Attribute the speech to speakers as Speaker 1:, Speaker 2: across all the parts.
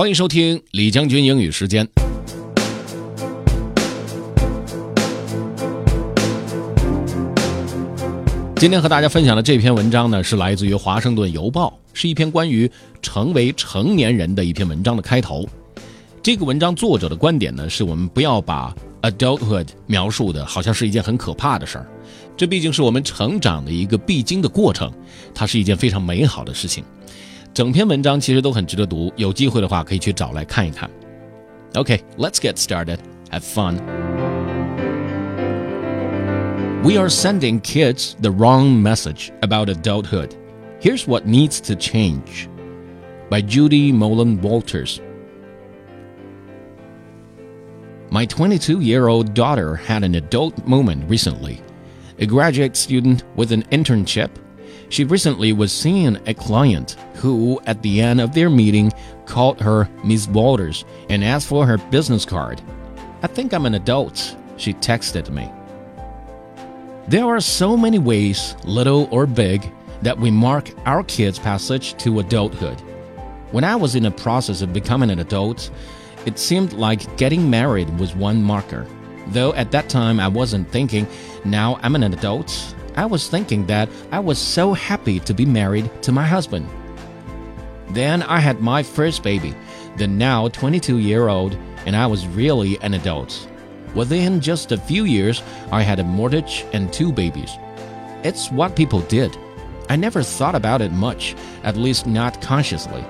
Speaker 1: 欢迎收听李将军英语时间。今天和大家分享的这篇文章呢，是来自于《华盛顿邮报》，是一篇关于成为成年人的一篇文章的开头。这个文章作者的观点呢，是我们不要把 adulthood 描述的好像是一件很可怕的事儿，这毕竟是我们成长的一个必经的过程，它是一件非常美好的事情。整篇文章其实都很值得读，有机会的话可以去找来看一看。OK，let's、okay, get started. Have fun. We are sending kids the wrong message about adulthood. Here's what needs to change. By Judy Mollen Walters. My 22 year old daughter had an adult moment recently. A graduate student with an internship she recently was seeing a client who, at the end of their meeting, called her Miss Walters and asked for her business card. I think I'm an adult, she texted me. There are so many ways, little or big, that we mark our kids' passage to adulthood. When I was in the process of becoming an adult, it seemed like getting married was one marker. Though at that time I wasn't thinking, now I'm an adult, I was thinking that I was so happy to be married to my husband. Then I had my first baby, the now 22 year old, and I was really an adult. Within just a few years, I had a mortgage and two babies. It's what people did. I never thought about it much, at least not consciously.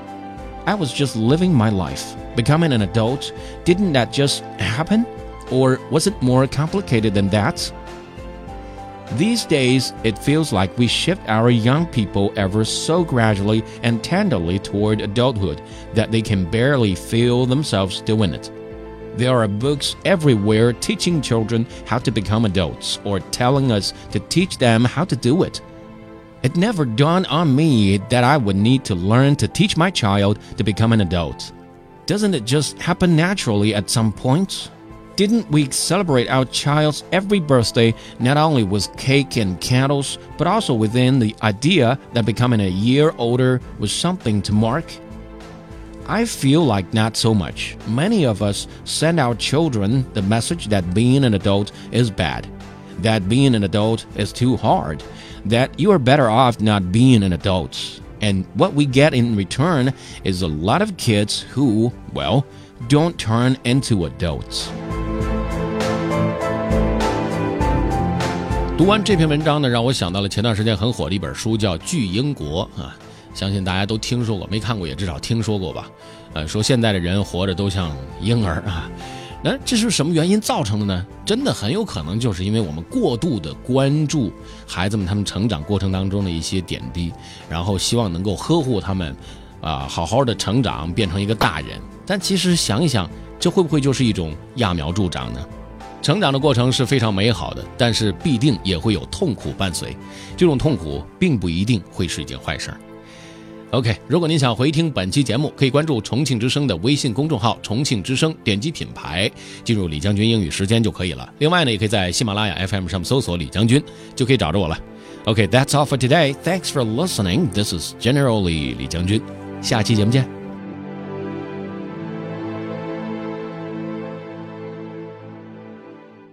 Speaker 1: I was just living my life. Becoming an adult, didn't that just happen? Or was it more complicated than that? These days, it feels like we shift our young people ever so gradually and tenderly toward adulthood that they can barely feel themselves doing it. There are books everywhere teaching children how to become adults or telling us to teach them how to do it. It never dawned on me that I would need to learn to teach my child to become an adult. Doesn't it just happen naturally at some point? Didn't we celebrate our child's every birthday not only with cake and candles, but also within the idea that becoming a year older was something to mark? I feel like not so much. Many of us send our children the message that being an adult is bad, that being an adult is too hard, that you are better off not being an adult. And what we get in return is a lot of kids who, well, don't turn into adults. 读完这篇文章呢，让我想到了前段时间很火的一本书，叫《巨婴国》啊，相信大家都听说过，没看过也至少听说过吧？呃，说现在的人活着都像婴儿啊，那这是什么原因造成的呢？真的很有可能就是因为我们过度的关注孩子们他们成长过程当中的一些点滴，然后希望能够呵护他们，啊，好好的成长变成一个大人。但其实想一想，这会不会就是一种揠苗助长呢？成长的过程是非常美好的，但是必定也会有痛苦伴随。这种痛苦并不一定会是一件坏事。OK，如果您想回听本期节目，可以关注重庆之声的微信公众号“重庆之声”，点击品牌，进入李将军英语时间就可以了。另外呢，也可以在喜马拉雅 FM 上搜索“李将军”，就可以找着我了。OK，that's all for today. Thanks for listening. This is General Li 李将军。下期节目见。